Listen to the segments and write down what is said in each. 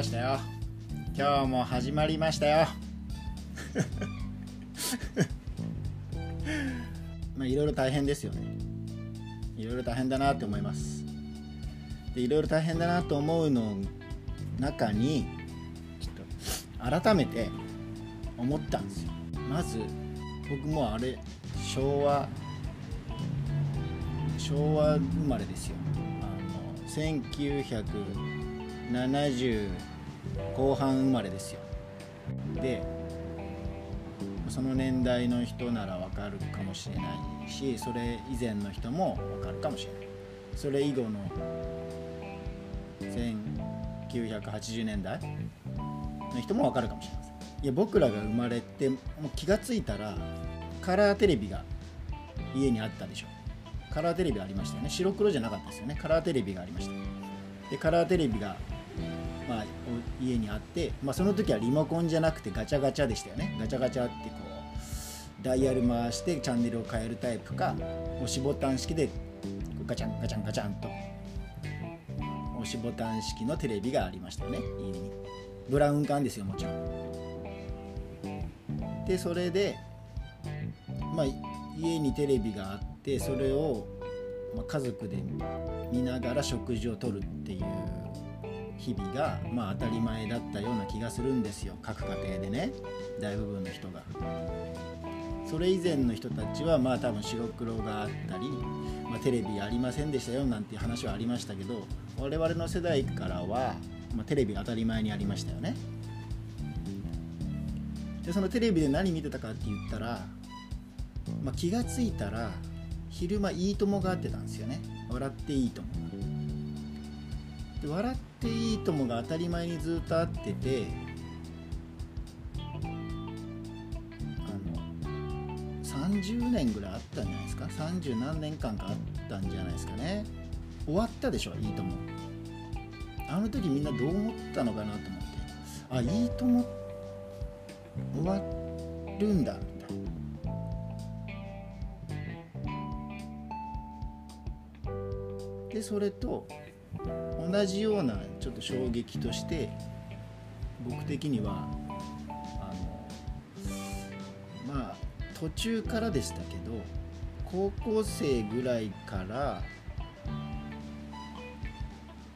ましたよ。今日も始まりましたよ。まあいろいろ大変ですよね。いろいろ大変だなって思います。でいろいろ大変だなと思うの中にちょっと改めて思ったんですよ。まず僕もあれ昭和昭和生まれですよ。あの1970後半生まれですよ。でその年代の人ならわかるかもしれないしそれ以前の人もわかるかもしれない。それ以後の1980年代の人もわかるかもしれません。いや僕らが生まれてもう気が付いたらカラーテレビが家にあったでしょ。カラーテレビありましたよね。白黒じゃなかったですよね。カラーテレビがありました。でカラーテレビが、まあ、家にあって、まあ、その時はリモコンじゃなくてガチャガチャでしたよね。ガチャガチャってこうダイヤル回してチャンネルを変えるタイプか押しボタン式でガチャンガチャンガチャンと押しボタン式のテレビがありましたよね。家に。ブラウン管ですよもちろん。でそれでまあ家にテレビがあってそれを、まあ、家族で見ながら食事をとるっていう日々が、まあ、当たり前だったような気がするんですよ各家庭でね大部分の人が。それ以前の人たちはまあ多分白黒があったり、まあ、テレビありませんでしたよなんていう話はありましたけど我々の世代からは、まあ、テレビが当たり前にありましたよね。でそのテレビで何見てたかって言ったらまあ、気が付いたら昼間いいともがあってたんですよね笑っていいとも笑っていいともが当たり前にずっとあっててあの30年ぐらいあったんじゃないですか？30何年間かあったんじゃないですかね。終わったでしょ？いいとも。あの時みんなどう思ったのかなと思って。あいいとも。終わるんだ。でそれと同じようなちょっと衝撃として僕的にはあのまあ途中からでしたけど高校生ぐらいから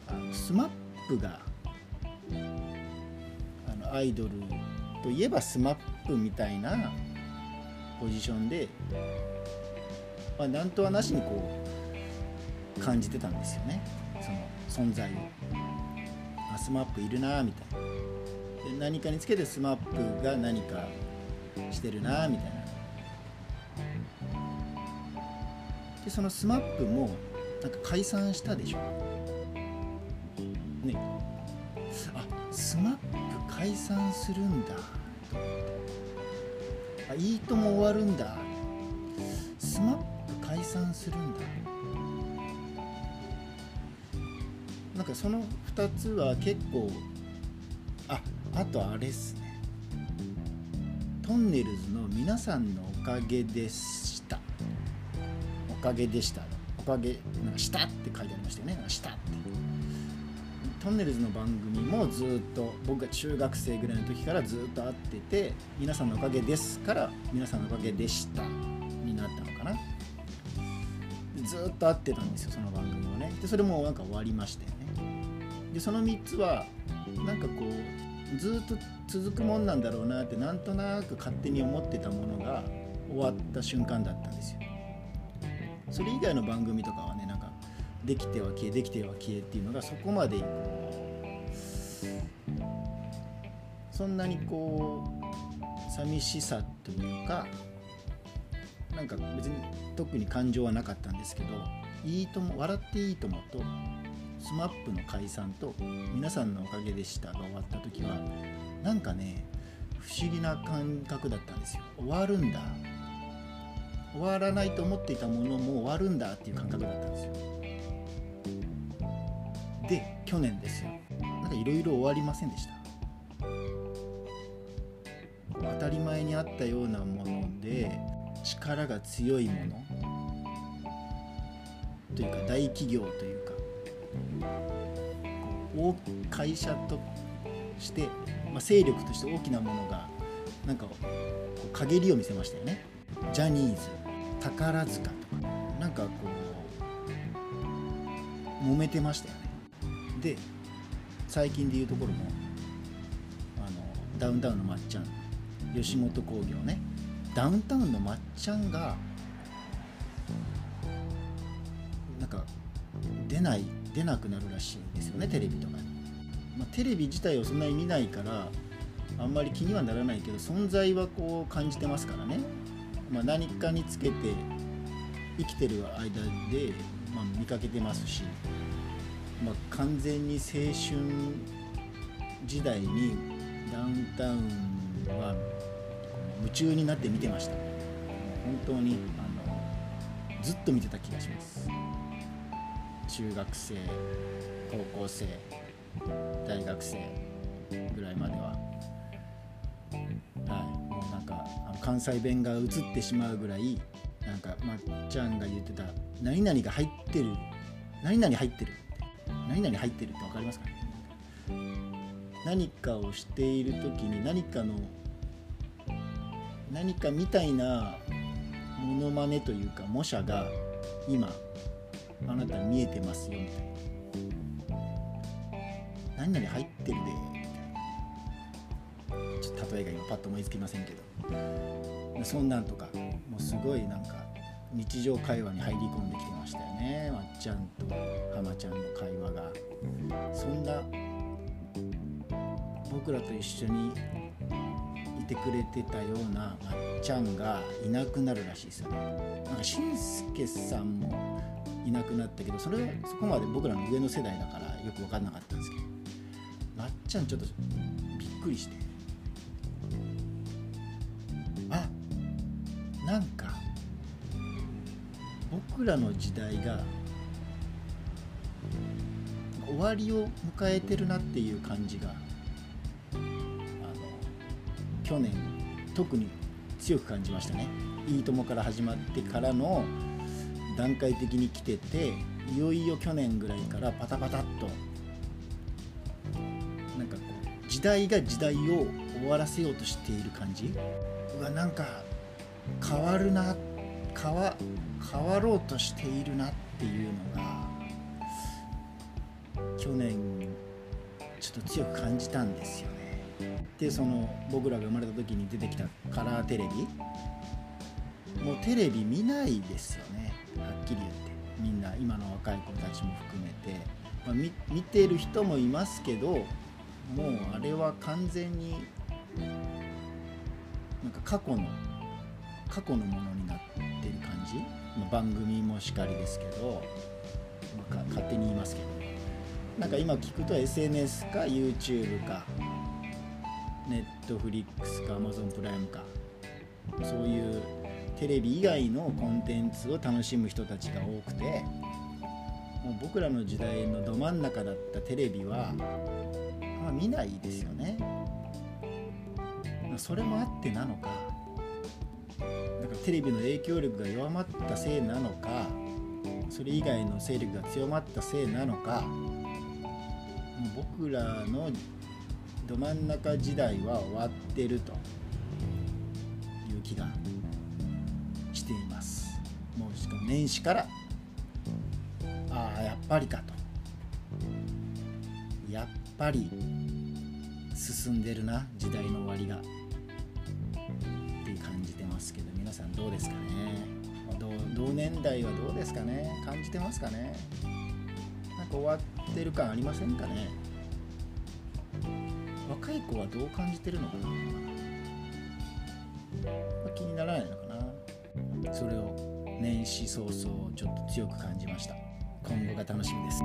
あの SMAP があのアイドルといえば SMAP みたいなポジションで、まあ、なんとはなしにこう感じてたんですよね。存在を。あスマップいるなみたいな。で何かにつけて SMAP が何かしてるなみたいな。でその SMAP もなんか解散したでしょ。ね。あ SMAP 解散するんだ。と思ってあいいとも終わるんだ。 SMAP 解散するんだ。んかその2つは結構ああとあれっすね。トンネルズの皆さんのおかげでした。おかげでした。おかげなんかしたって書いてありましたよね。したって。トンネルズの番組もずっと僕が中学生ぐらいの時からずっと会ってて皆さんのおかげですから皆さんのおかげでしたになったのかな。ずっと会ってたんですよその番組をね。でそれもなんか終わりましたよね。でその3つはなんかこうずっと続くもんなんだろうなってなんとなく勝手に思ってたものが終わった瞬間だったんですよ。それ以外の番組とかはねなんかできては消えできては消えっていうのがそこまでこそんなにこう寂しさというかなんか別に特に感情はなかったんですけど「いいとも笑っていいとも」と SMAP の解散と「皆さんのおかげでした」が終わった時はなんかね不思議な感覚だったんですよ。終わるんだ。終わらないと思っていたものも終わるんだっていう感覚だったんですよ。で去年ですよ。なんかいろいろ終わりませんでした。当たり前にあったようなもので力が強いものというか大企業というか大会社として、まあ、勢力として大きなものがなんか陰りを見せましたよね。ジャニーズ宝塚とかなんかこう揉めてましたよね。で最近でいうところのあのダウンタウンのまっちゃん吉本興業ね。ダウンタウンのまっちゃんがなんか出ない出なくなるらしいんですよねテレビとかに、まあ、テレビ自体をそんなに見ないからあんまり気にはならないけど存在はこう感じてますからね、まあ、何かにつけて生きてる間で、まあ、見かけてますし、まあ、完全に青春時代にダウンタウンは夢中になって見てました。本当にあのずっと見てた気がします中学生高校生大学生ぐらいまでは。はい。もうなんかあの関西弁が映ってしまうぐらいなんかまっちゃんが言ってた「何々が入ってる何々入ってる」何々入ってるって分かりますかね？何かをしている時に何かの何かみたいなモノマネというか模写が今あなた見えてますよみたいな。何々入ってるでみたいな。ちょっと例えが今パッと思いつきませんけど。そんなんとかもうすごいなんか日常会話に入り込んできてましたよね。まっちゃんと浜ちゃんの会話が。そんな僕らと一緒にいてくれてたようなまっちゃんがいなくなるらしいですよね。なんかしんすけさんもいなくなったけどそれはそこまで僕らの上の世代だからよく分かんなかったんですけど。まっちゃんちょっとびっくりして。あなんか僕らの時代が終わりを迎えてるなっていう感じがあの去年特に強く感じましたね「いいとも!」から始まってからの段階的に来てていよいよ去年ぐらいからパタパタっとなんかこう時代が時代を終わらせようとしている感じ。うわなんか変わるな変わ変わろうとしているなっていうのが去年ちょっと強く感じたんですよね。でその僕らが生まれた時に出てきたカラーテレビ。もうテレビ見ないですよね。っきり言ってみんな今の若い子たちも含めて、まあ、見見てる人もいますけどもうあれは完全になんか過去の過去のものになってる感じ、まあ、番組もしかりですけど、まあ、勝手に言いますけどなんか今聞くと SNS か YouTube か Netflix か Amazon プライムかそういうテレビ以外のコンテンツを楽しむ人たちが多くてもう僕らの時代のど真ん中だったテレビは、まあ、見ないですよね。それもあってなのかだからテレビの影響力が弱まったせいなのかそれ以外の勢力が強まったせいなのかもう僕らのど真ん中時代は終わってるという気がしています。もうしかも年始からああやっぱりかと。やっぱり進んでるな時代の終わりが。って感じてますけど皆さんどうですかね。同年代はどうですかね。感じてますかね。なんか終わってる感ありませんかね。若い子はどう感じてるのかな、まあ、気にならないのかそれを年始早々ちょっと強く感じました。今後が楽しみです。